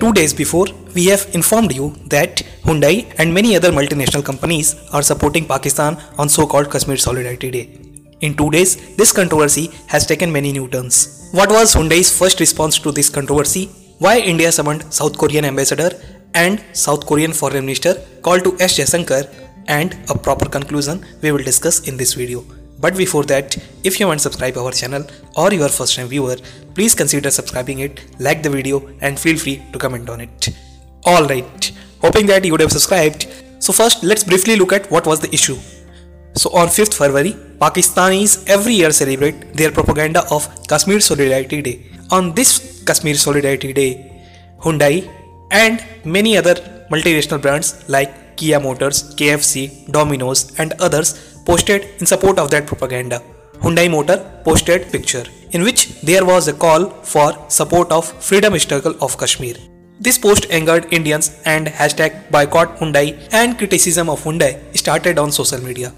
Two days before, we have informed you that Hyundai and many other multinational companies are supporting Pakistan on so-called Kashmir Solidarity Day. In two days, this controversy has taken many new turns. What was Hyundai's first response to this controversy? Why India summoned South Korean ambassador and South Korean foreign minister called to S. Jaishankar and a proper conclusion we will discuss in this video. But before that, if you haven't subscribed our channel or you are first time viewer, please consider subscribing it, like the video and feel free to comment on it. Alright, hoping that you would have subscribed. So first, let's briefly look at what was the issue. So on 5th February, Pakistanis every year celebrate their propaganda of Kashmir Solidarity Day. On this Kashmir Solidarity Day, Hyundai and many other multinational brands like Kia Motors, KFC, Domino's and others posted in support of that propaganda. Hyundai Motor posted picture in which there was a call for support of freedom struggle of Kashmir. This post angered Indians and hashtag boycott Hyundai and criticism of Hyundai started on social media.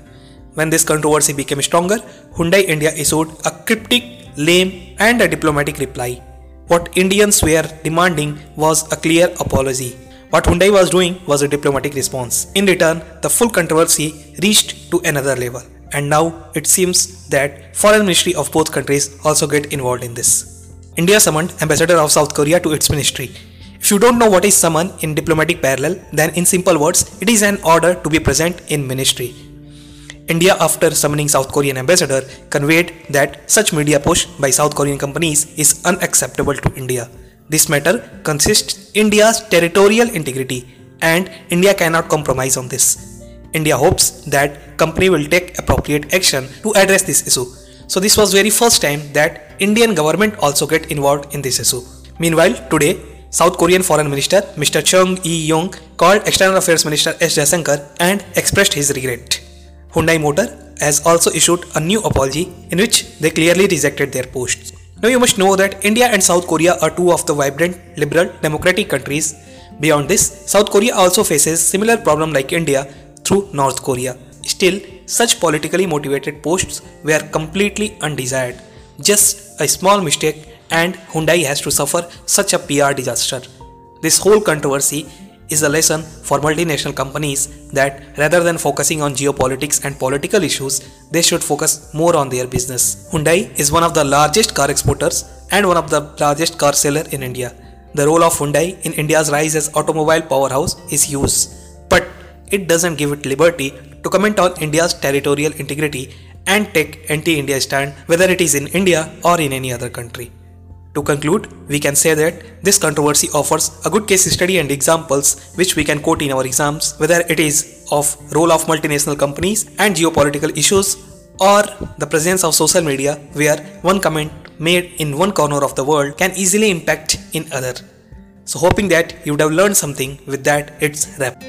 When this controversy became stronger, Hyundai India issued a cryptic, lame and a diplomatic reply. What Indians were demanding was a clear apology. What Hyundai was doing was a diplomatic response. In return, the full controversy reached to another level. And now it seems that foreign ministry of both countries also get involved in this. India summoned ambassador of South Korea to its ministry. If you don't know what is summon in diplomatic parallel, then in simple words, it is an order to be present in ministry. India, after summoning South Korean ambassador, conveyed that such media push by South Korean companies is unacceptable to India. This matter consists India's territorial integrity and India cannot compromise on this. India hopes that company will take appropriate action to address this issue. So this was very first time that Indian government also get involved in this issue. Meanwhile, today South Korean Foreign Minister Mr. Chung Eui-yong called External Affairs Minister S. Jaishankar and expressed his regret. Hyundai Motor has also issued a new apology in which they clearly rejected their posts. Now you must know that India and South Korea are two of the vibrant, liberal, democratic countries. Beyond this, South Korea also faces similar problem like India through North Korea. Still, such politically motivated posts were completely undesired. Just a small mistake and Hyundai has to suffer such a PR disaster. This whole controversy is a lesson for multinational companies that rather than focusing on geopolitics and political issues, they should focus more on their business. Hyundai is one of the largest car exporters and one of the largest car seller in India. The role of Hyundai in India's rise as automobile powerhouse is huge, but it doesn't give it liberty to comment on India's territorial integrity and take anti-India stand whether it is in India or in any other country. To conclude, we can say that this controversy offers a good case study and examples which we can quote in our exams, whether it is of role of multinational companies and geopolitical issues or the presence of social media where one comment made in one corner of the world can easily impact in other. So hoping that you would have learned something with that it's wrap.